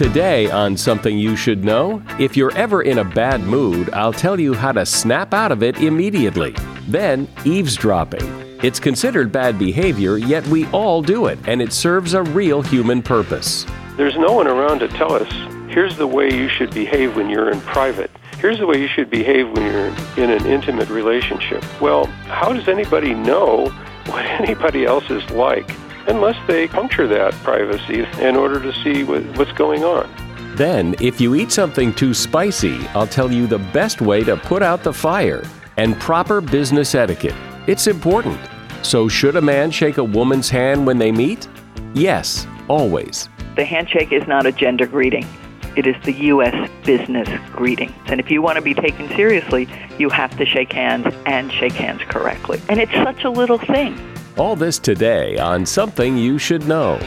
Today, on Something You Should Know, if you're ever in a bad mood, I'll tell you how to snap out of it immediately. Then, eavesdropping. It's considered bad behavior, yet we all do it, and it serves a real human purpose. There's no one around to tell us, here's the way you should behave when you're in private. Here's the way you should behave when you're in an intimate relationship. Well, how does anybody know what anybody else is like? Unless they puncture that privacy in order to see what, what's going on. Then, if you eat something too spicy, I'll tell you the best way to put out the fire and proper business etiquette. It's important. So, should a man shake a woman's hand when they meet? Yes, always. The handshake is not a gender greeting. It is the U.S. business greeting. And if you want to be taken seriously, you have to shake hands and shake hands correctly. And it's such a little thing. All this today on Something You Should Know.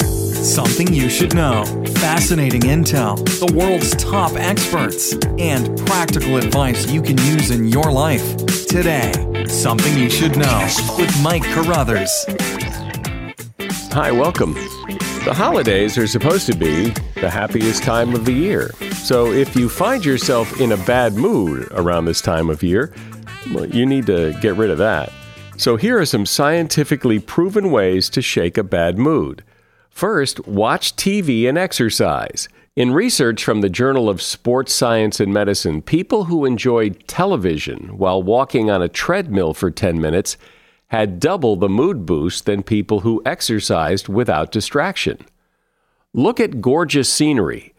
Something you should know. Fascinating intel, the world's top experts, and practical advice you can use in your life. Today, Something You Should Know with Mike Carruthers. Hi, welcome. The holidays are supposed to be the happiest time of the year. So if you find yourself in a bad mood around this time of year, well, you need to get rid of that. So, here are some scientifically proven ways to shake a bad mood. First, watch TV and exercise. In research from the Journal of Sports Science and Medicine, people who enjoyed television while walking on a treadmill for 10 minutes had double the mood boost than people who exercised without distraction. Look at gorgeous scenery.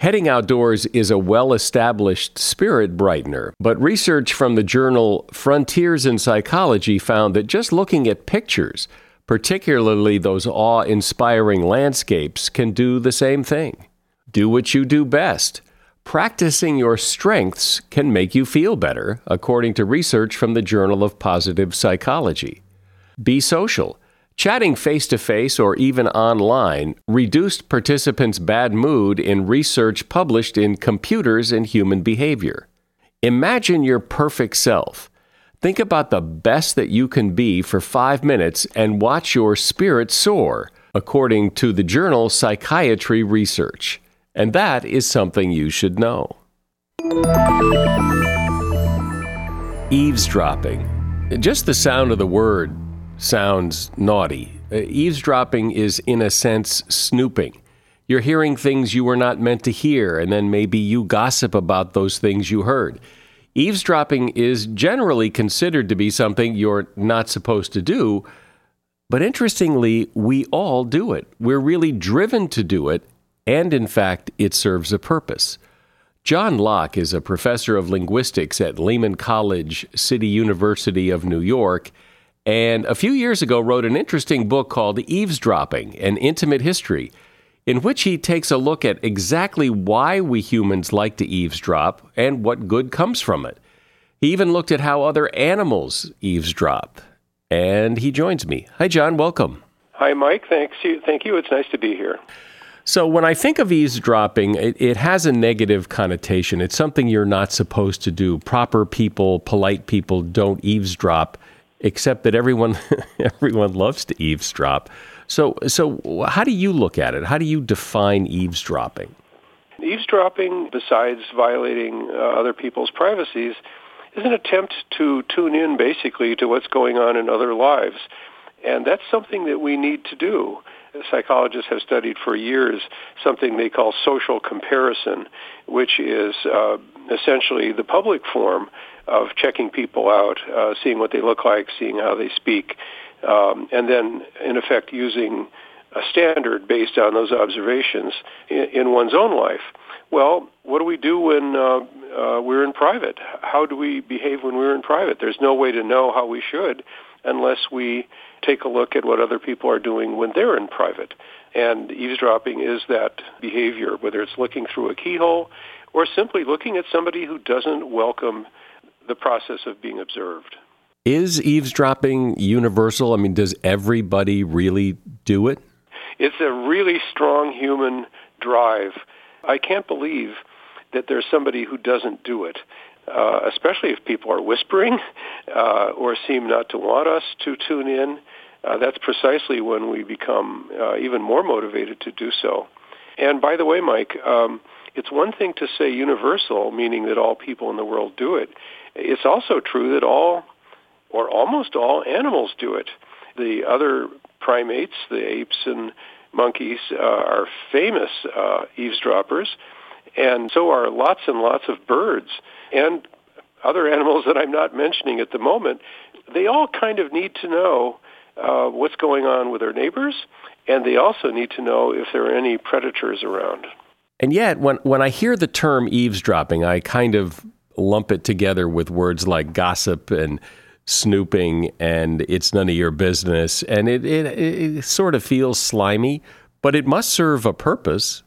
Heading outdoors is a well established spirit brightener, but research from the journal Frontiers in Psychology found that just looking at pictures, particularly those awe inspiring landscapes, can do the same thing. Do what you do best. Practicing your strengths can make you feel better, according to research from the Journal of Positive Psychology. Be social. Chatting face to face or even online reduced participants' bad mood in research published in Computers and Human Behavior. Imagine your perfect self. Think about the best that you can be for five minutes and watch your spirit soar, according to the journal Psychiatry Research. And that is something you should know. Eavesdropping. Just the sound of the word sounds naughty. Uh, eavesdropping is, in a sense, snooping. You're hearing things you were not meant to hear, and then maybe you gossip about those things you heard. Eavesdropping is generally considered to be something you're not supposed to do, but interestingly, we all do it. We're really driven to do it, and in fact, it serves a purpose. John Locke is a professor of linguistics at Lehman College, City University of New York and a few years ago wrote an interesting book called Eavesdropping An Intimate History, in which he takes a look at exactly why we humans like to eavesdrop and what good comes from it. He even looked at how other animals eavesdrop. And he joins me. Hi, John. Welcome. Hi, Mike. Thanks. Thank you. It's nice to be here. So, when I think of eavesdropping, it, it, has a negative connotation. It's something you're not supposed to do. Proper people, polite people don't eavesdrop except that everyone everyone loves to eavesdrop. So so how do you look at it? How do you define eavesdropping? Eavesdropping, besides violating uh, other people's privacies, is an attempt to tune in basically to what's going on in other lives. And that's something that we need to do. Psychologists have studied for years something they call social comparison, which is uh, essentially the public form of checking people out, uh, seeing what they look like, seeing how they speak, um, and then in effect using a standard based on those observations in, in one's own life. Well, what do we do when uh, uh, we're in private? How do we behave when we're in private? There's no way to know how we should unless we take a look at what other people are doing when they're in private. And eavesdropping is that behavior, whether it's looking through a keyhole or simply looking at somebody who doesn't welcome the process of being observed. Is eavesdropping universal? I mean, does everybody really do it? It's a really strong human drive. I can't believe that there's somebody who doesn't do it, uh, especially if people are whispering uh, or seem not to want us to tune in. uh, that's precisely when we become uh, even more motivated to do so. And by the way, Mike, um, it's one thing to say universal, meaning that all people in the world do it. It's also true that all, or almost all, animals do it. The other primates, the apes and monkeys, uh, are famous uh, eavesdroppers, and so are lots and lots of birds and other animals that I'm not mentioning at the moment. They all kind of need to know uh, what's going on with their neighbors, and they also need to know if there are any predators around. And yet, when, when I hear the term eavesdropping, I kind of lump it together with words like gossip and snooping and it's none of your business. And it, it, it sort of feels slimy, but it must serve a purpose.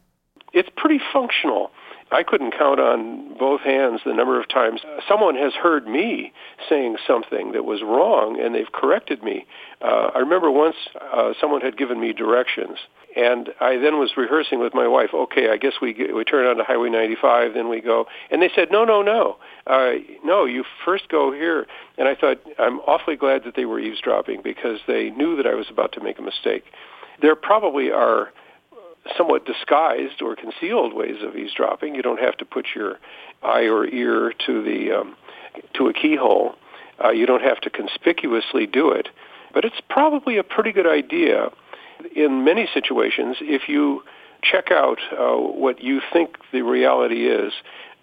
It's pretty functional. I couldn't count on both hands the number of times someone has heard me saying something that was wrong and they've corrected me. Uh, I remember once uh, someone had given me directions and I then was rehearsing with my wife. Okay, I guess we we turn onto Highway 95, then we go. And they said, no, no, no, uh, no. You first go here. And I thought I'm awfully glad that they were eavesdropping because they knew that I was about to make a mistake. There probably are somewhat disguised or concealed ways of eavesdropping. You don't have to put your eye or ear to the um, to a keyhole. Uh, you don't have to conspicuously do it, but it's probably a pretty good idea in many situations if you check out uh, what you think the reality is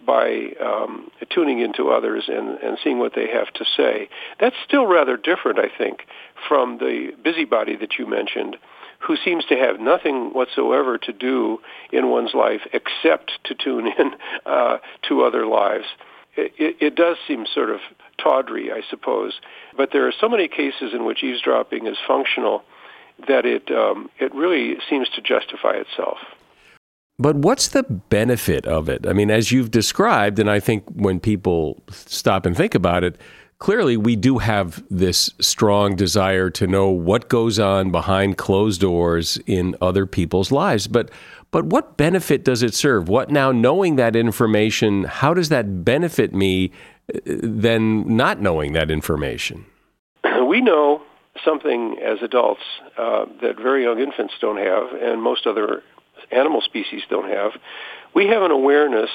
by um, tuning into others and, and seeing what they have to say. That's still rather different, I think, from the busybody that you mentioned who seems to have nothing whatsoever to do in one's life except to tune in uh, to other lives. It, it, it does seem sort of tawdry, I suppose, but there are so many cases in which eavesdropping is functional that it um, it really seems to justify itself. But what's the benefit of it? I mean, as you've described, and I think when people stop and think about it, clearly we do have this strong desire to know what goes on behind closed doors in other people's lives. But but what benefit does it serve? What now knowing that information, how does that benefit me uh, than not knowing that information? We know something as adults uh, that very young infants don't have and most other animal species don't have. We have an awareness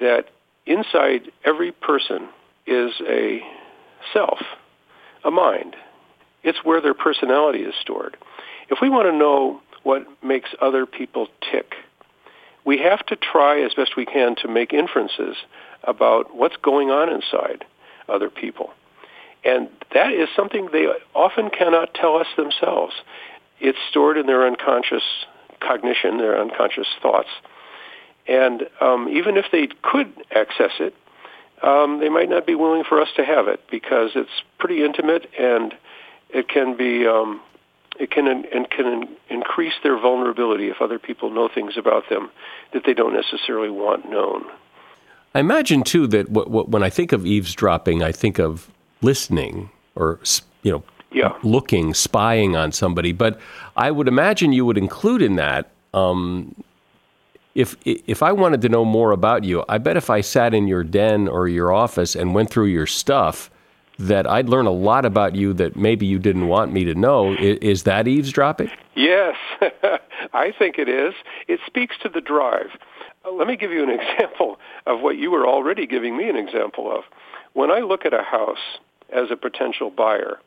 that inside every person is a self, a mind. It's where their personality is stored. If we want to know what makes other people tick, we have to try as best we can to make inferences about what's going on inside other people. And that is something they often cannot tell us themselves. It's stored in their unconscious cognition, their unconscious thoughts. And um, even if they could access it, um, they might not be willing for us to have it because it's pretty intimate and it can be um, it can and can increase their vulnerability if other people know things about them that they don't necessarily want known. I imagine too that w- w- when I think of eavesdropping, I think of listening or you know yeah. looking, spying on somebody. But I would imagine you would include in that um, if if I wanted to know more about you, I bet if I sat in your den or your office and went through your stuff, that I'd learn a lot about you that maybe you didn't want me to know. Is, is that eavesdropping? Yes, I think it is. It speaks to the drive. Uh, let me give you an example of what you were already giving me an example of. When I look at a house as a potential buyer,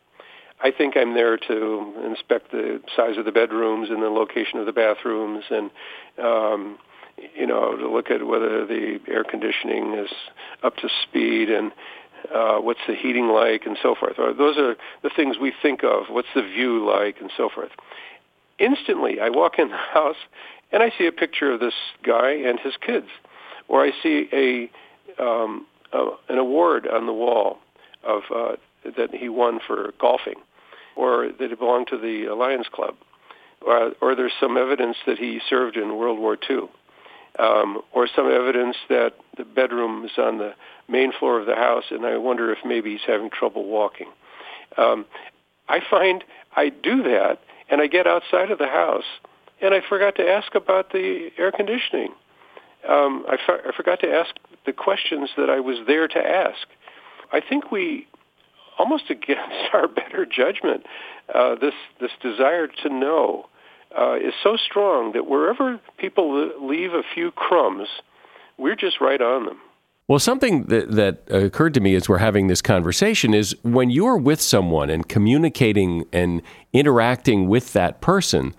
I think I'm there to inspect the size of the bedrooms and the location of the bathrooms and um, you know, to look at whether the air conditioning is up to speed and uh, what's the heating like and so forth. Or those are the things we think of. What's the view like and so forth. Instantly, I walk in the house and I see a picture of this guy and his kids, or I see a, um, a an award on the wall of uh, that he won for golfing, or that it belonged to the Lions Club, or, or there's some evidence that he served in World War II um, or some evidence that the bedroom is on the main floor of the house, and I wonder if maybe he's having trouble walking. Um, I find I do that, and I get outside of the house, and I forgot to ask about the air conditioning. Um, I, I forgot to ask the questions that I was there to ask. I think we almost against our better judgment. Uh, this this desire to know uh, is so strong that wherever people leave a few crumbs, we're just right on them. Well, something that, that occurred to me as we're having this conversation is when you're with someone and communicating and interacting with that person,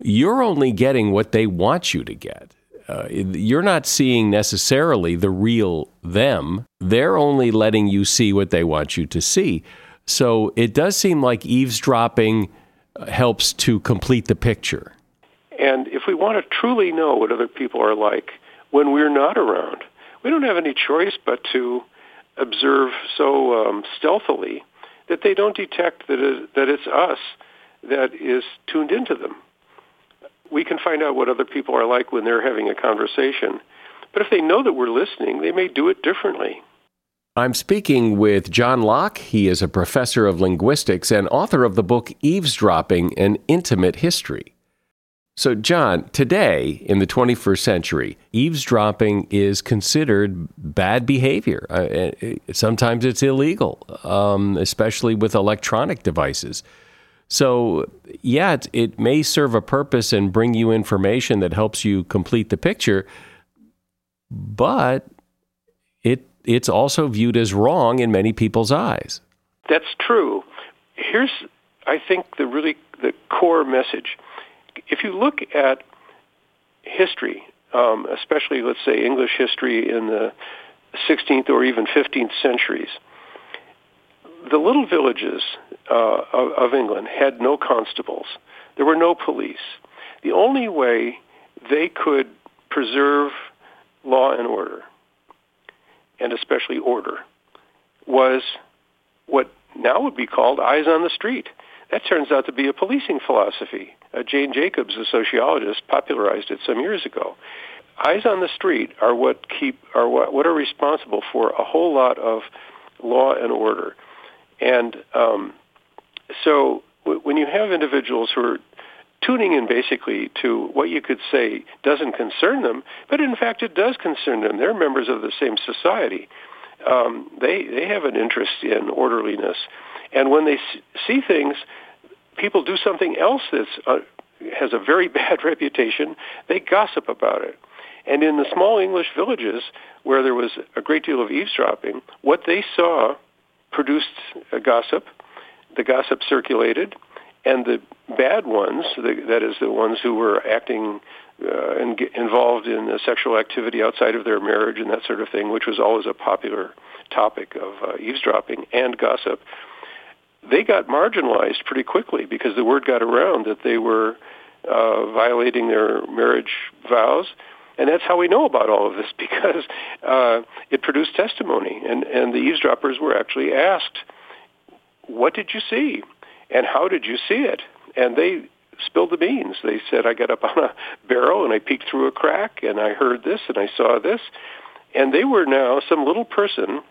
you're only getting what they want you to get. Uh, you're not seeing necessarily the real them. They're only letting you see what they want you to see. So it does seem like eavesdropping helps to complete the picture. And if we want to truly know what other people are like when we're not around, we don't have any choice but to observe so um, stealthily that they don't detect that, it, that it's us that is tuned into them. We can find out what other people are like when they're having a conversation. But if they know that we're listening, they may do it differently. I'm speaking with John Locke. He is a professor of linguistics and author of the book Eavesdropping An Intimate History. So, John, today in the 21st century, eavesdropping is considered bad behavior. Uh, uh, sometimes it's illegal, um, especially with electronic devices. So, yeah, it, it may serve a purpose and bring you information that helps you complete the picture, but it it's also viewed as wrong in many people's eyes. That's true. Here's, I think, the really the core message. If you look at history, um, especially let's say English history in the 16th or even 15th centuries, the little villages uh, of, of England had no constables. There were no police. The only way they could preserve law and order and especially order, was what now would be called eyes on the street. That turns out to be a policing philosophy. Uh, Jane Jacobs, a sociologist, popularized it some years ago. Eyes on the street are what keep are what, what are responsible for a whole lot of law and order, and um, so w- when you have individuals who are tuning in basically to what you could say doesn't concern them, but in fact it does concern them. They're members of the same society. Um, they they have an interest in orderliness, and when they see things, people do something else that uh, has a very bad reputation. They gossip about it. And in the small English villages where there was a great deal of eavesdropping, what they saw produced a gossip. The gossip circulated, and the bad ones, the, that is the ones who were acting uh, and involved in sexual activity outside of their marriage and that sort of thing, which was always a popular topic of uh, eavesdropping and gossip, they got marginalized pretty quickly because the word got around that they were uh, violating their marriage vows. And that's how we know about all of this because uh, it produced testimony, and, and the eavesdroppers were actually asked, "What did you see?" And how did you see it? And they spilled the beans. They said, I got up on a barrel and I peeked through a crack and I heard this and I saw this. And they were now some little person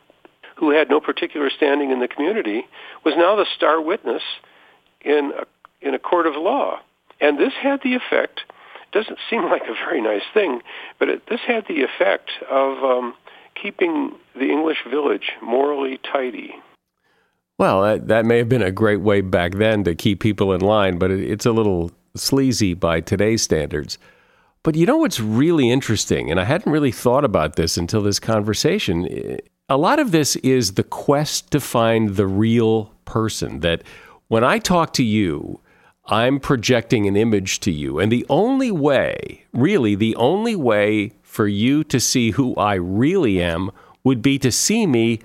who had no particular standing in the community was now the star witness in a, in a court of law. And this had the effect, doesn't seem like a very nice thing, but it, this had the effect of um, keeping the English village morally tidy. Well, that, that may have been a great way back then to keep people in line, but it, it's a little sleazy by today's standards. But you know what's really interesting, and I hadn't really thought about this until this conversation. A lot of this is the quest to find the real person. That when I talk to you, I'm projecting an image to you. And the only way, really, the only way for you to see who I really am would be to see me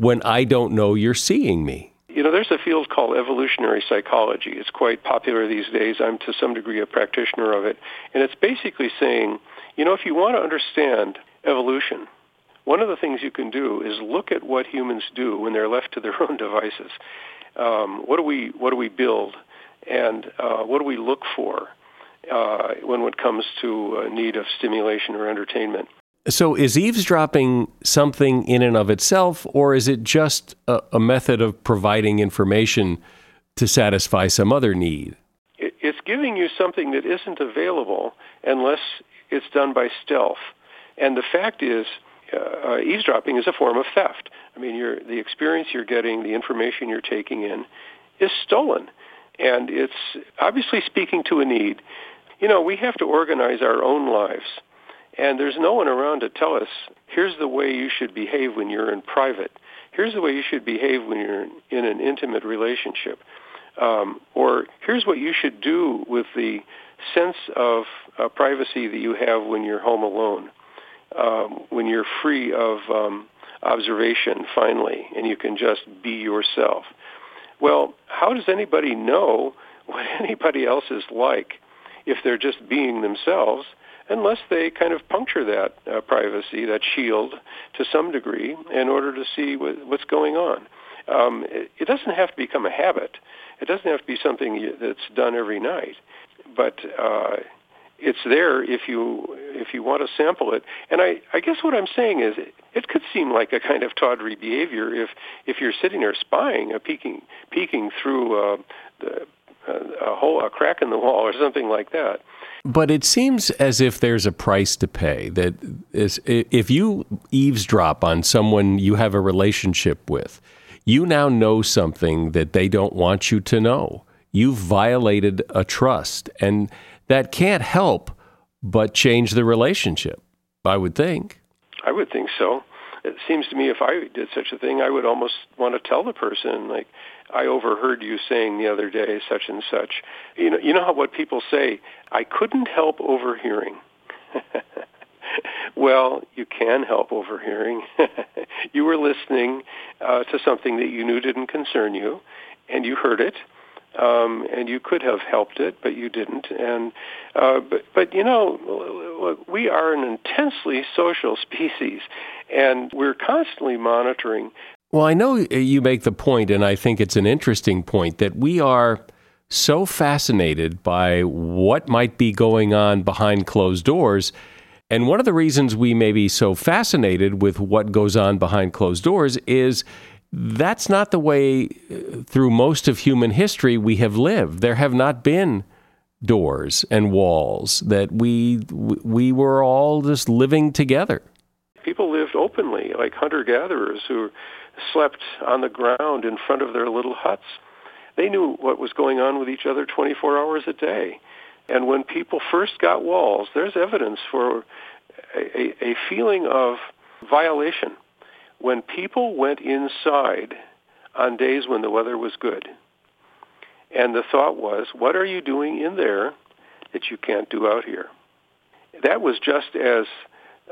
when I don't know you're seeing me? You know, there's a field called evolutionary psychology. It's quite popular these days. I'm to some degree a practitioner of it. And it's basically saying, you know, if you want to understand evolution, one of the things you can do is look at what humans do when they're left to their own devices. Um, what do we what do we build, and uh, what do we look for uh, when it comes to a need of stimulation or entertainment? So, is eavesdropping something in and of itself, or is it just a, a method of providing information to satisfy some other need? It's giving you something that isn't available unless it's done by stealth. And the fact is, uh, eavesdropping is a form of theft. I mean, the experience you're getting, the information you're taking in, is stolen, and it's obviously speaking to a need. You know, we have to organize our own lives, and there's no one around to tell us, here's the way you should behave when you're in private. Here's the way you should behave when you're in an intimate relationship. Um, or here's what you should do with the sense of uh, privacy that you have when you're home alone, um, when you're free of um, observation finally, and you can just be yourself. Well, how does anybody know what anybody else is like if they're just being themselves unless they kind of puncture that uh, privacy, that shield, to some degree in order to see what, what's going on? Um, it, it doesn't have to become a habit. It doesn't have to be something that's done every night, but uh, it's there if you if you want to sample it. And I, I guess what I'm saying is it, it could seem like a kind of tawdry behavior if if you're sitting there spying, a uh, peeking peeking through uh, the, uh, a hole, a crack in the wall, or something like that. But it seems as if there's a price to pay. That is, if you eavesdrop on someone you have a relationship with, you now know something that they don't want you to know. You've violated a trust, and that can't help but change the relationship, I would think. I would think so. It seems to me if I did such a thing, I would almost want to tell the person, like, I overheard you saying the other day such and such. You know, you know how what people say, I couldn't help overhearing. well, you can help overhearing. you were listening uh, to something that you knew didn't concern you, and you heard it, um, and you could have helped it, but you didn't. And uh, but but you know, we are an intensely social species, and we're constantly monitoring. Well, I know you make the point, and I think it's an interesting point that we are so fascinated by what might be going on behind closed doors and one of the reasons we may be so fascinated with what goes on behind closed doors is that's not the way uh, through most of human history we have lived. There have not been doors and walls that we we were all just living together. People lived openly like hunter gatherers who slept on the ground in front of their little huts. They knew what was going on with each other 24 hours a day. And when people first got walls, there's evidence for a, a feeling of violation. When people went inside on days when the weather was good, and the thought was, what are you doing in there that you can't do out here? That was just as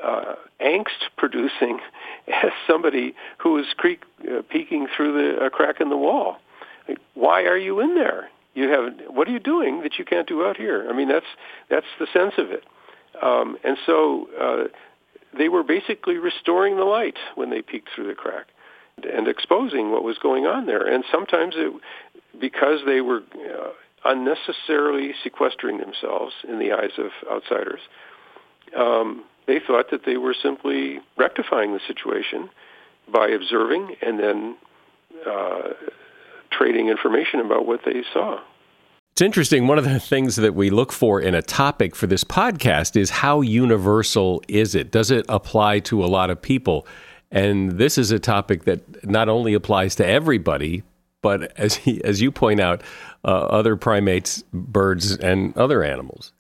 uh, angst-producing as somebody who is creak, uh, peeking through the a crack in the wall. Like, why are you in there? you have what are you doing that you can't do out here? I mean, that's that's the sense of it. Um, and so uh, they were basically restoring the light when they peeked through the crack and exposing what was going on there. And sometimes it, because they were uh, unnecessarily sequestering themselves in the eyes of outsiders, um, they thought that they were simply rectifying the situation by observing and then uh, trading information about what they saw. It's interesting. One of the things that we look for in a topic for this podcast is how universal is it? Does it apply to a lot of people? And this is a topic that not only applies to everybody, but as he, as you point out, uh, other primates, birds, and other animals.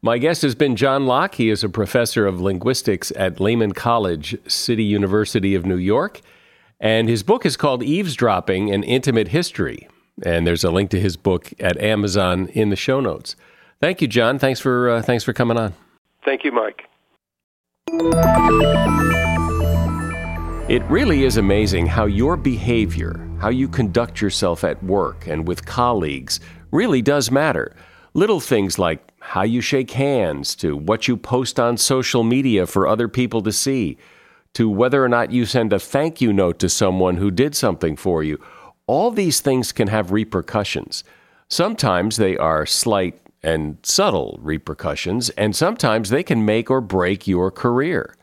My guest has been John Locke. He is a professor of linguistics at Lehman College, City University of New York. And his book is called Eavesdropping An Intimate History. And there's a link to his book at Amazon in the show notes. Thank you, John. Thanks for, uh, thanks for coming on. Thank you, Mike. It really is amazing how your behavior, how you conduct yourself at work and with colleagues, really does matter. Little things like how you shake hands, to what you post on social media for other people to see, to whether or not you send a thank you note to someone who did something for you. All these things can have repercussions. Sometimes they are slight and subtle repercussions, and sometimes they can make or break your career.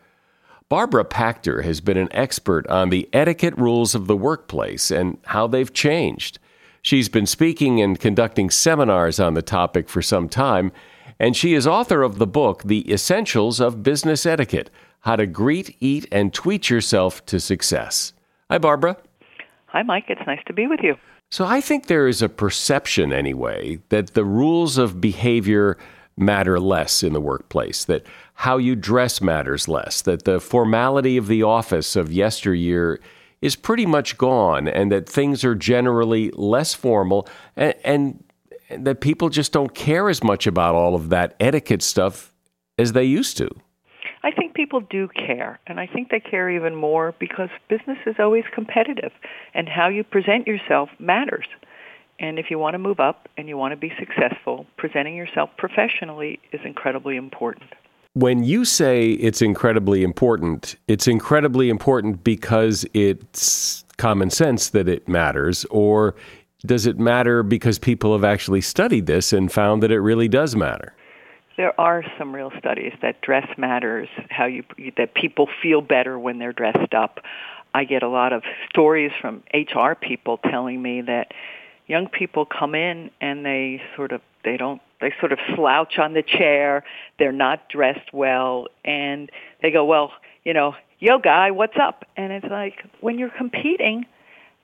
Barbara Pachter has been an expert on the etiquette rules of the workplace and how they've changed. She's been speaking and conducting seminars on the topic for some time, and she is author of the book, The Essentials of Business Etiquette how to greet, eat, and tweet yourself to success. Hi, Barbara. Hi, Mike. It's nice to be with you. So I think there is a perception, anyway, that the rules of behavior matter less in the workplace, that how you dress matters less, that the formality of the office of yesteryear is pretty much gone, and that things are generally less formal, and, and, that people just don't care as much about all of that etiquette stuff as they used to. I think people do care, and I think they care even more because business is always competitive, and how you present yourself matters. And if you want to move up and you want to be successful, presenting yourself professionally is incredibly important. When you say it's incredibly important, it's incredibly important because it's common sense that it matters, or does it matter because people have actually studied this and found that it really does matter? There are some real studies that dress matters, how you that people feel better when they're dressed up. I get a lot of stories from HR people telling me that young people come in and they sort of they don't they sort of slouch on the chair, they're not dressed well and they go, "Well, you know, yo guy, what's up?" And it's like when you're competing,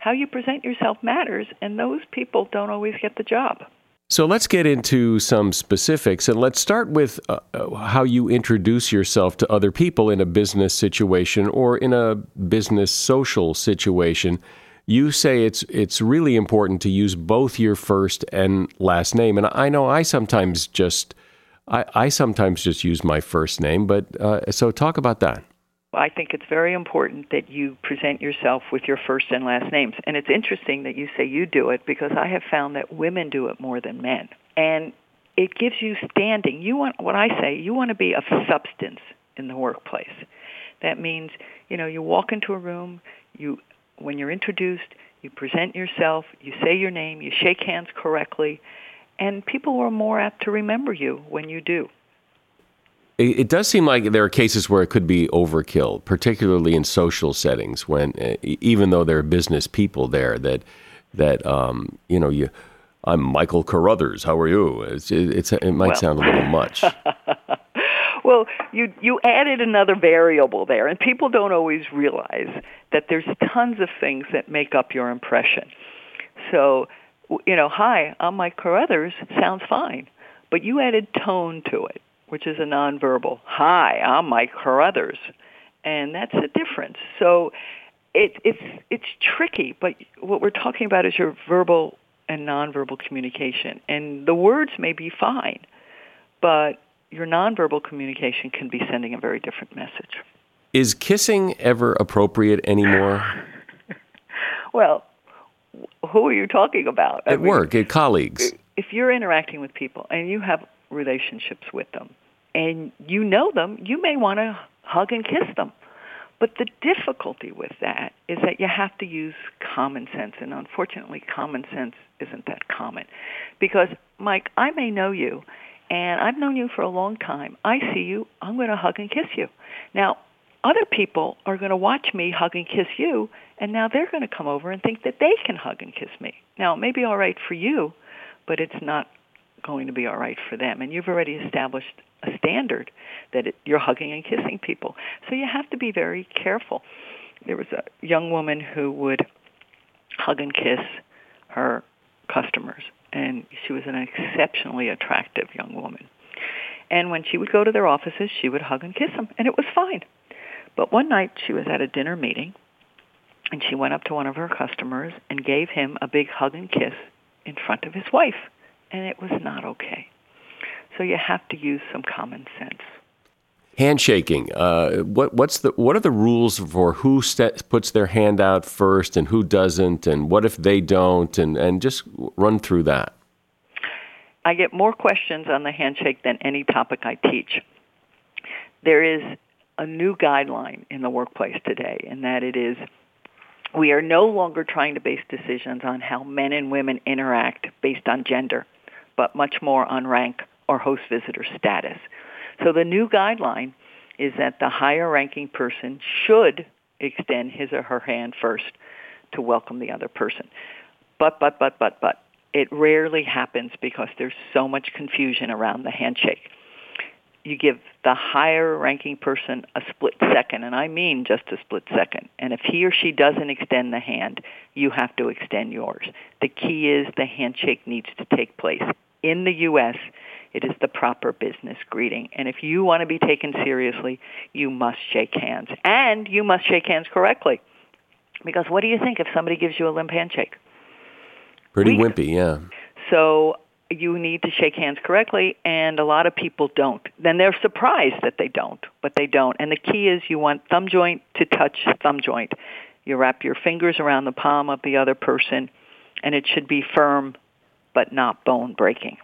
how you present yourself matters and those people don't always get the job. So let's get into some specifics and let's start with uh, uh, how you introduce yourself to other people in a business situation or in a business social situation. You say it's it's really important to use both your first and last name, and I know I sometimes just I, I sometimes just use my first name, but uh, so talk about that. I think it's very important that you present yourself with your first and last names. And it's interesting that you say you do it because I have found that women do it more than men. And it gives you standing. You want what I say, you want to be of substance in the workplace. That means, you know, you walk into a room, you when you're introduced, you present yourself, you say your name, you shake hands correctly, and people are more apt to remember you when you do it does seem like there are cases where it could be overkill, particularly in social settings, when uh, even though there are business people there, that that um, you know you. I'm Michael Carruthers. How are you? It's, it's it might well. sound a little much. well, you you added another variable there, and people don't always realize that there's tons of things that make up your impression. So, you know, hi, I'm Mike Carruthers sounds fine, but you added tone to it which is a nonverbal. Hi, I'm Mike Carruthers, and that's a difference. So it, it's it's tricky, but what we're talking about is your verbal and nonverbal communication, and the words may be fine, but your nonverbal communication can be sending a very different message. Is kissing ever appropriate anymore? well, who are you talking about? At I mean, work, at colleagues. If you're interacting with people and you have relationships with them, and you know them, you may want to hug and kiss them. But the difficulty with that is that you have to use common sense, and unfortunately, common sense isn't that common. Because, Mike, I may know you, and I've known you for a long time. I see you, I'm going to hug and kiss you. Now, other people are going to watch me hug and kiss you, and now they're going to come over and think that they can hug and kiss me. Now, it may be all right for you, but it's not going to be all right for them. And you've already established a standard that it, you're hugging and kissing people. So you have to be very careful. There was a young woman who would hug and kiss her customers, and she was an exceptionally attractive young woman. And when she would go to their offices, she would hug and kiss them, and it was fine. But one night she was at a dinner meeting, and she went up to one of her customers and gave him a big hug and kiss in front of his wife, and it was not okay. So you have to use some common sense. Handshaking. Uh, what what's the what are the rules for who st- puts their hand out first and who doesn't, and what if they don't, and and just run through that. I get more questions on the handshake than any topic I teach. There is a new guideline in the workplace today, and that it is we are no longer trying to base decisions on how men and women interact based on gender, but much more on rank or host visitor status. So the new guideline is that the higher ranking person should extend his or her hand first to welcome the other person. But, but, but, but, but, it rarely happens because there's so much confusion around the handshake. you give the higher ranking person a split second, and I mean just a split second. And if he or she doesn't extend the hand, you have to extend yours. The key is the handshake needs to take place. In the U.S., it is the proper business greeting. And if you want to be taken seriously, you must shake hands. And you must shake hands correctly. Because what do you think if somebody gives you a limp handshake? Pretty Weak. wimpy, yeah. So you need to shake hands correctly, and a lot of people don't. Then they're surprised that they don't, but they don't. And the key is you want thumb joint to touch thumb joint. You wrap your fingers around the palm of the other person, and it should be firm but not bone breaking.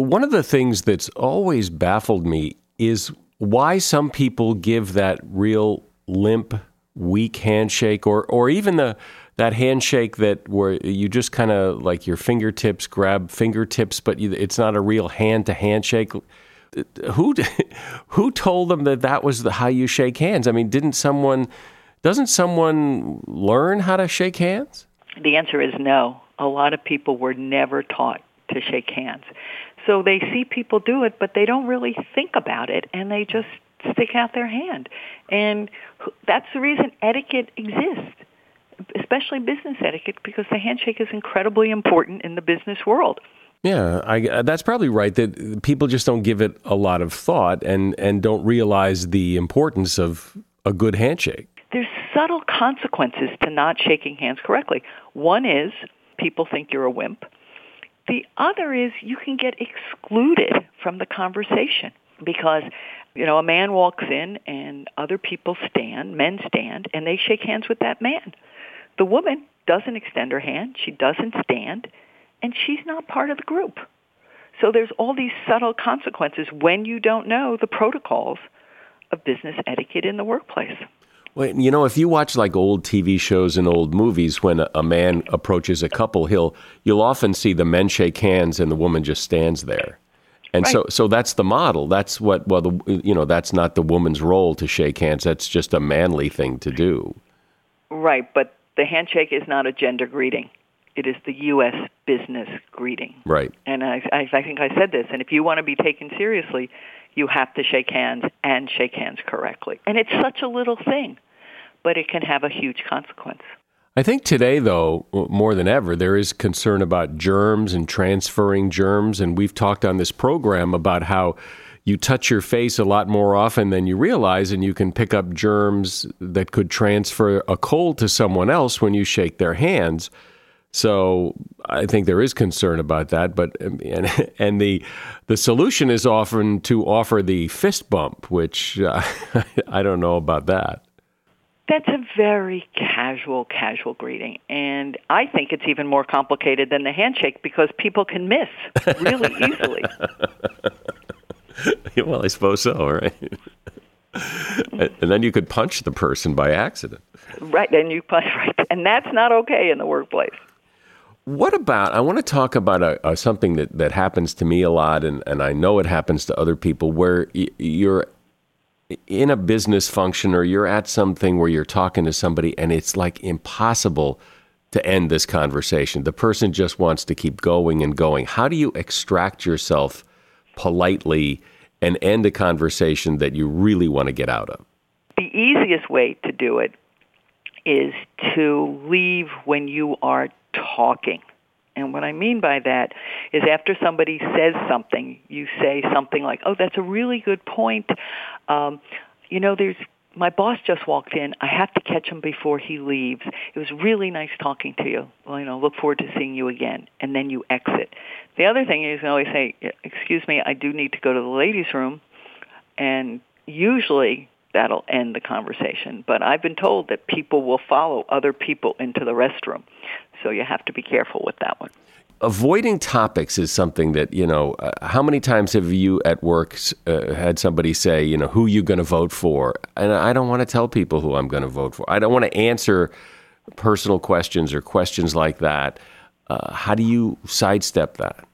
One of the things that's always baffled me is why some people give that real limp, weak handshake, or or even the that handshake that where you just kind of like your fingertips grab fingertips, but you, it's not a real hand to handshake. Who who told them that that was the, how you shake hands? I mean, didn't someone? Doesn't someone learn how to shake hands? The answer is no. A lot of people were never taught to shake hands. So they see people do it, but they don't really think about it, and they just stick out their hand. And that's the reason etiquette exists, especially business etiquette, because the handshake is incredibly important in the business world. Yeah, I, that's probably right. That people just don't give it a lot of thought and, and don't realize the importance of a good handshake. There's subtle consequences to not shaking hands correctly. One is people think you're a wimp. The other is you can get excluded from the conversation because you know a man walks in and other people stand, men stand, and they shake hands with that man. The woman doesn't extend her hand, she doesn't stand, and she's not part of the group. So there's all these subtle consequences when you don't know the protocols of business etiquette in the workplace. Well, you know, if you watch like old TV shows and old movies, when a, a, man approaches a couple, he'll you'll often see the men shake hands and the woman just stands there, and right. so so that's the model. That's what well, the, you know, that's not the woman's role to shake hands. That's just a manly thing to do. Right, but the handshake is not a gender greeting. It is the U.S. business greeting. Right. And I, I, I think I said this. And if you want to be taken seriously, you have to shake hands and shake hands correctly. And it's such a little thing, but it can have a huge consequence. I think today, though, more than ever, there is concern about germs and transferring germs. And we've talked on this program about how you touch your face a lot more often than you realize, and you can pick up germs that could transfer a cold to someone else when you shake their hands. So I think there is concern about that, but um, and, and the the solution is often to offer the fist bump, which uh, I don't know about that. That's a very casual, casual greeting, and I think it's even more complicated than the handshake because people can miss really easily. well, I suppose so, right? and then you could punch the person by accident. Right, and you punch right, and that's not okay in the workplace. What about? I want to talk about a, a, something that, that happens to me a lot, and, and I know it happens to other people, where y- you're in a business function or you're at something where you're talking to somebody, and it's like impossible to end this conversation. The person just wants to keep going and going. How do you extract yourself politely and end a conversation that you really want to get out of? The easiest way to do it is to leave when you are talking. And what I mean by that is after somebody says something, you say something like, "Oh, that's a really good point." Um, you know, there's my boss just walked in. I have to catch him before he leaves. It was really nice talking to you. Well, you know, look forward to seeing you again. And then you exit. The other thing is, you always say, "Excuse me, I do need to go to the ladies' room," and usually that'll end the conversation. But I've been told that people will follow other people into the restroom. So you have to be careful with that one. Avoiding topics is something that, you know, uh, how many times have you at work uh, had somebody say, you know, who are you going to vote for? And I don't want to tell people who I'm going to vote for. I don't want to answer personal questions or questions like that. Uh, how do you sidestep that?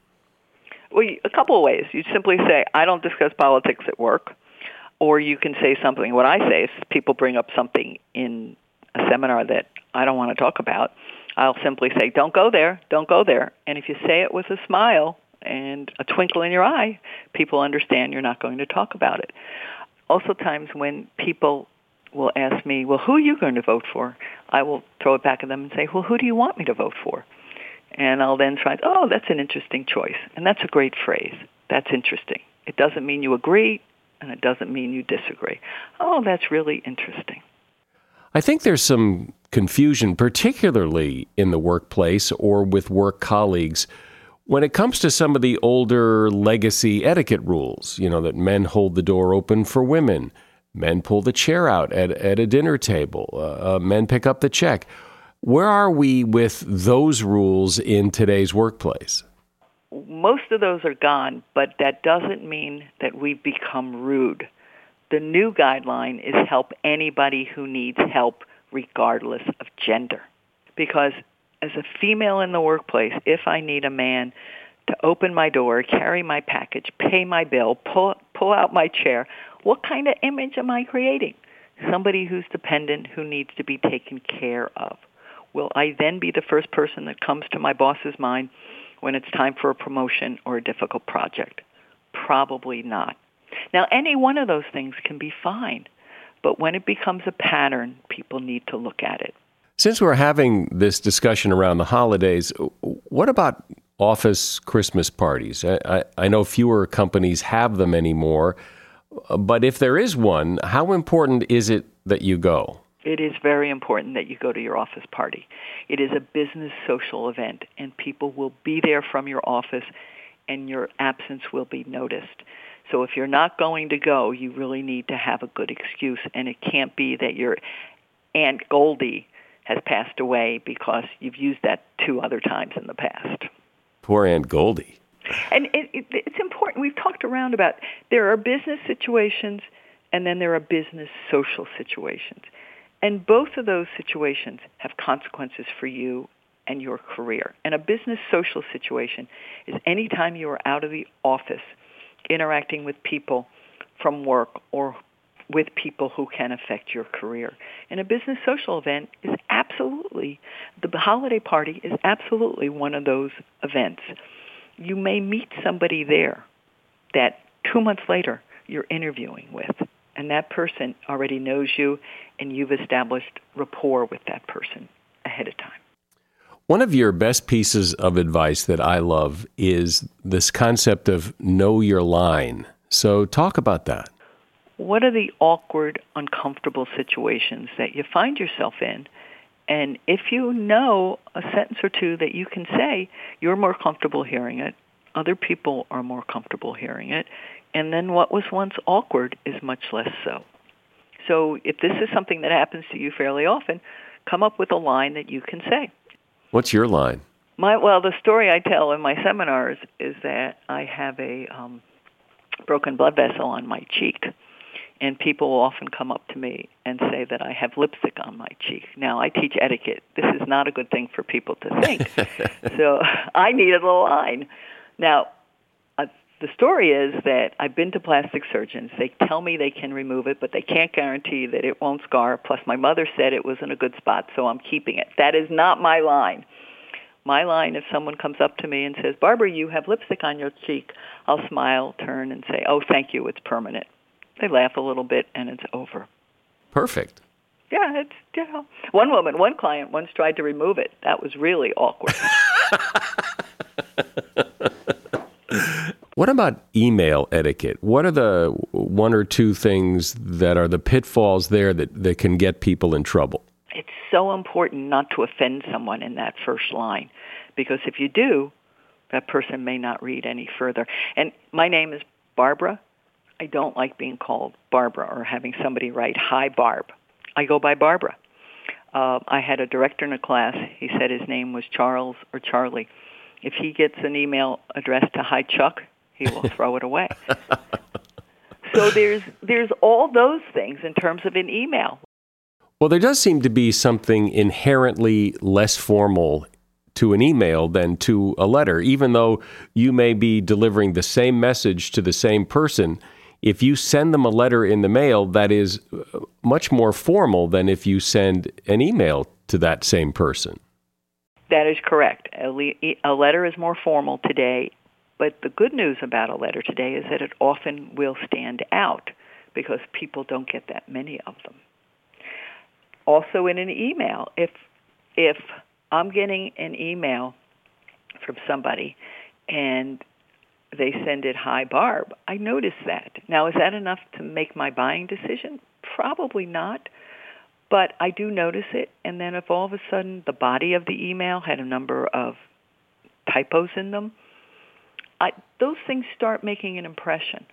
Well, a couple of ways. You simply say, I don't discuss politics at work. Or you can say something. What I say is people bring up something in a seminar that I don't want to talk about. I'll simply say, don't go there, don't go there. And if you say it with a smile, and a twinkle in your eye, people understand you're not going to talk about it. Also times when people will ask me, well, who are you going to vote for? I will throw it back at them and say, well, who do you want me to vote for? And I'll then try, oh, that's an interesting choice. And that's a great phrase. That's interesting. It doesn't mean you agree, and it doesn't mean you disagree. Oh, that's really interesting. I think there's some confusion, particularly in the workplace or with work colleagues, when it comes to some of the older legacy etiquette rules, you know, that men hold the door open for women, men pull the chair out at, at a dinner table, uh, uh, men pick up the check. Where are we with those rules in today's workplace? Most of those are gone, but that doesn't mean that we've become rude. The new guideline is help anybody who needs help regardless of gender. Because as a female in the workplace, if I need a man to open my door, carry my package, pay my bill, pull pull out my chair, what kind of image am I creating? Somebody who's dependent who needs to be taken care of. Will I then be the first person that comes to my boss's mind when it's time for a promotion or a difficult project? Probably not. Now, any one of those things can be fine, but when it becomes a pattern, people need to look at it. Since we're having this discussion around the holidays, what about office Christmas parties? I, I, I, know fewer companies have them anymore, but if there is one, how important is it that you go? It is very important that you go to your office party. It is a business social event, and people will be there from your office, and your absence will be noticed. So if you're not going to go, you really need to have a good excuse, and it can't be that your Aunt Goldie has passed away because you've used that two other times in the past. Poor Aunt Goldie. And it, it, it's important. We've talked around about there are business situations and then there are business social situations. And both of those situations have consequences for you and your career. And a business social situation is any time you are out of the office interacting with people from work or with people who can affect your career. And a business social event is absolutely, the holiday party is absolutely one of those events. You may meet somebody there that two months later you're interviewing with. And that person already knows you and you've established rapport with that person ahead of time. One of your best pieces of advice that I love is this concept of know your line. So talk about that what are the awkward, uncomfortable situations that you find yourself in? And if you know a sentence or two that you can say, you're more comfortable hearing it. Other people are more comfortable hearing it. And then what was once awkward is much less so. So if this is something that happens to you fairly often, come up with a line that you can say. What's your line? My well, the story I tell in my seminars is that I have a um, broken blood vessel on my cheek and people will often come up to me and say that I have lipstick on my cheek. Now, I teach etiquette. This is not a good thing for people to think. so I needed a little line. Now, the story is that I've been to plastic surgeons. They tell me they can remove it, but they can't guarantee that it won't scar. Plus, my mother said it was in a good spot, so I'm keeping it. That is not my line. My line, if someone comes up to me and says, Barbara, you have lipstick on your cheek, I'll smile, turn, and say, oh, thank you, it's permanent. They laugh a little bit and it's over. Perfect. Yeah, it's you know. One woman, one client once tried to remove it. That was really awkward. what about email etiquette? What are the one or two things that are the pitfalls there that, that can get people in trouble? It's so important not to offend someone in that first line because if you do, that person may not read any further. And my name is Barbara I don't like being called Barbara or having somebody write, Hi, Barb. I go by Barbara. Uh, I had a director in a class. He said his name was Charles or Charlie. If he gets an email addressed to Hi Chuck, he will throw it away. so there's there's all those things in terms of an email. Well, there does seem to be something inherently less formal to an email than to a letter, even though you may be delivering the same message to the same person if you send them a letter in the mail, that is uh, much more formal than if you send an email to that same person. That is correct. A, le- a letter is more formal today, But the good news about a letter today is that it often will stand out because people don't get that many of them. Also in an email, if if I'm getting an email from somebody and they send it hi barb i notice that. Now is that enough to make my buying decision? Probably not but i do notice it. And then if all of a sudden the body of the email had a number of typos in them I, those things start making an impression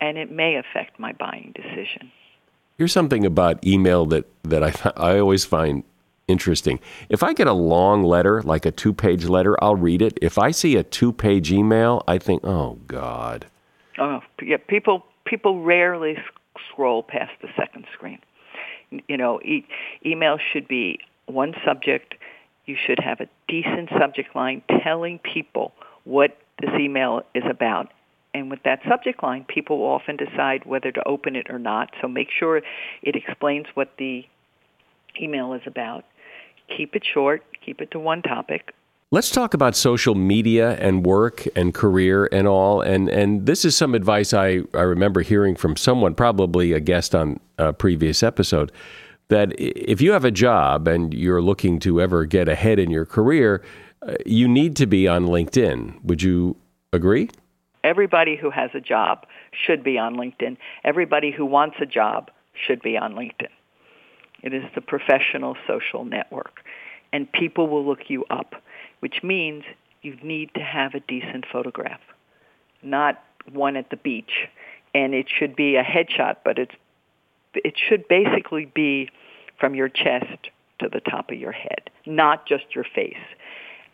and it may affect my buying decision here's something about email that, that I, I always find interesting. If I get a long letter, like a two page letter, I'll read it. If I see a two page email, I think, oh, God. Oh, yeah. People, people rarely scroll past the second screen. You know, e- email should be one subject. You should have a decent subject line telling people what this email is about. And with that subject line, people often decide whether to open it or not. So make sure it explains what the email is about keep it short, keep it to one topic. Let's talk about social media and work and career and all. And and this is some advice I, I remember hearing from someone, probably a guest on a previous episode, that if you have a job and you're looking to ever get ahead in your career, Uh, you need to be on LinkedIn. Would you agree? Everybody who has a job should be on LinkedIn. Everybody who wants a job should be on LinkedIn. It is the professional social network. And people will look you up, which means you need to have a decent photograph, not one at the beach. And it should be a headshot, but it's, it should basically be from your chest to the top of your head, not just your face.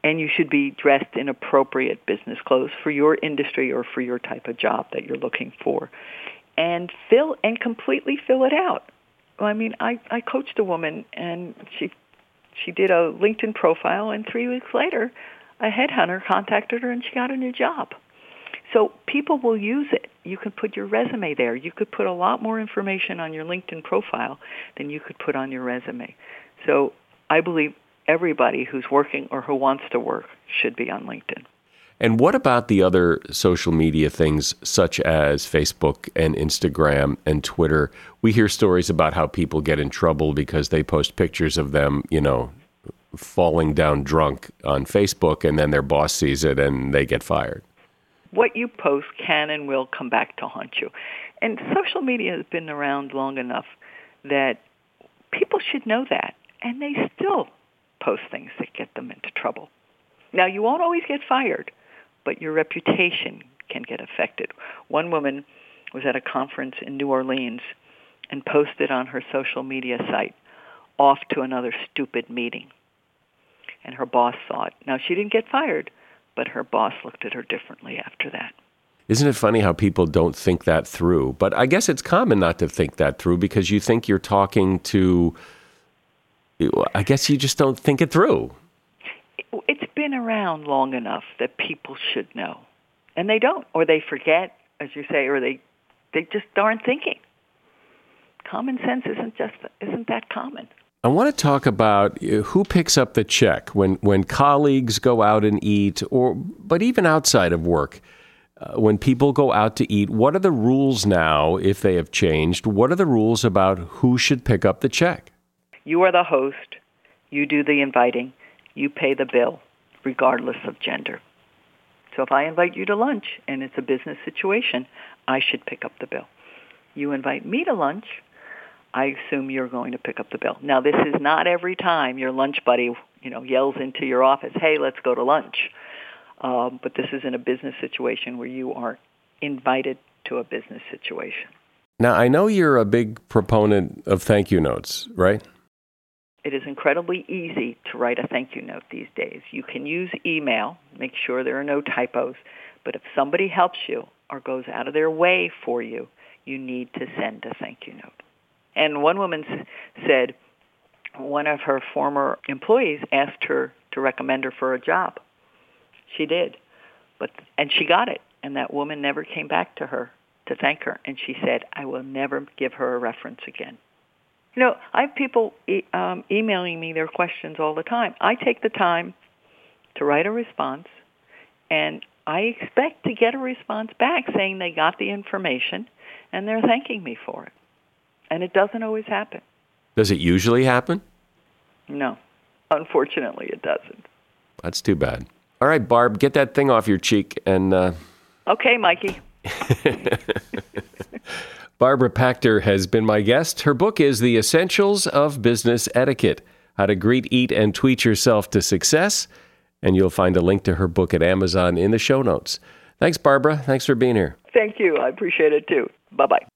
And you should be dressed in appropriate business clothes for your industry or for your type of job that you're looking for. And fill and completely fill it out. I mean, I I coached a woman and she she did a LinkedIn profile and 3 weeks later a headhunter contacted her and she got a new job. So people will use it. You can put your resume there. You could put a lot more information on your LinkedIn profile than you could put on your resume. So I believe everybody who's working or who wants to work should be on LinkedIn. And what about the other social media things such as Facebook and Instagram and Twitter? We hear stories about how people get in trouble because they post pictures of them, you know, falling down drunk on Facebook and then their boss sees it and they get fired. What you post can and will come back to haunt you. And social media has been around long enough that people should know that. And they still post things that get them into trouble. Now, you won't always get fired, but your reputation can get affected. One woman was at a conference in New Orleans and posted on her social media site, off to another stupid meeting. And her boss saw it. Now, she didn't get fired, but her boss looked at her differently after that. Isn't it funny how people don't think that through? But I guess it's common not to think that through because you think you're talking to, I guess you just don't think it through it's been around long enough that people should know, and they don't, or they forget, as you say, or they they just aren't thinking. Common sense isn't just isn't that common. I want to talk about uh, who picks up the check when when colleagues go out and eat, or but even outside of work. Uh, when people go out to eat, what are the rules now, if they have changed? What are the rules about who should pick up the check? You are the host. You do the inviting you pay the bill, regardless of gender. So if I invite you to lunch and it's a business situation, I should pick up the bill. You invite me to lunch, I assume you're going to pick up the bill. Now this is not every time your lunch buddy, you know, yells into your office, "Hey, let's go to lunch." Um, but this is in a business situation where you are invited to a business situation. Now I know you're a big proponent of thank you notes, right? It is incredibly easy to write a thank you note these days. You can use email, make sure there are no typos, but if somebody helps you or goes out of their way for you, you need to send a thank you note. And one woman said one of her former employees asked her to recommend her for a job. She did. But and she got it and that woman never came back to her to thank her and she said, "I will never give her a reference again." You know, I have people e- um, emailing me their questions all the time. I take the time to write a response, and I expect to get a response back saying they got the information and they're thanking me for it. And it doesn't always happen. Does it usually happen? No. Unfortunately, it doesn't. That's too bad. All right, Barb, get that thing off your cheek and. Uh... Okay, Mikey. Barbara Pachter has been my guest. Her book is The Essentials of Business Etiquette How to Greet, Eat, and Tweet Yourself to Success. And you'll find a link to her book at Amazon in the show notes. Thanks, Barbara. Thanks for being here. Thank you. I appreciate it too. Bye bye.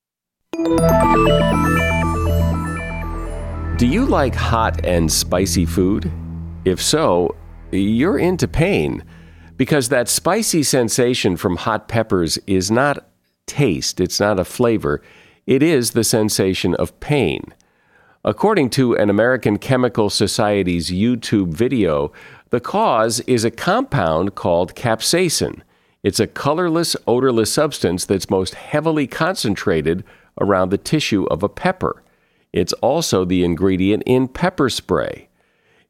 Do you like hot and spicy food? If so, you're into pain because that spicy sensation from hot peppers is not taste, it's not a flavor, it is the sensation of pain. According to an American Chemical Society's YouTube video, the cause is a compound called capsaicin. It's a colorless, odorless substance that's most heavily concentrated around the tissue of a pepper. It's also the ingredient in pepper spray.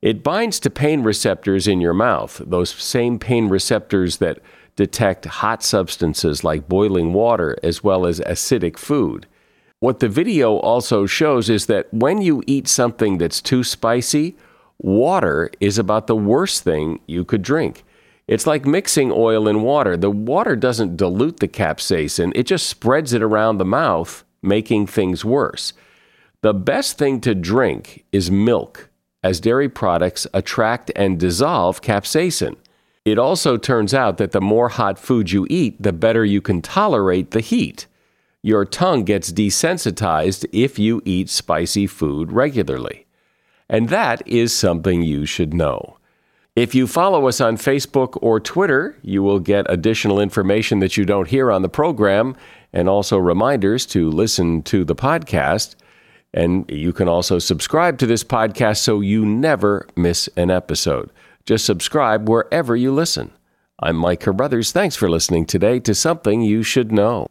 It binds to pain receptors in your mouth, those same pain receptors that detect hot substances like boiling water as well as acidic food. What the video also shows is that when you eat something that's too spicy, water is about the worst thing you could drink. It's like mixing oil and water. The water doesn't dilute the capsaicin, it just spreads it around the mouth, making things worse. The best thing to drink is milk, as dairy products attract and dissolve capsaicin. It also turns out that the more hot food you eat, the better you can tolerate the heat. Your tongue gets desensitized if you eat spicy food regularly. And that is something you should know. If you follow us on Facebook or Twitter, you will get additional information that you don't hear on the program and also reminders to listen to the podcast. And you can also subscribe to this podcast so you never miss an episode. Just subscribe wherever you listen. I'm Mike Carruthers. Thanks for listening today to Something You Should Know.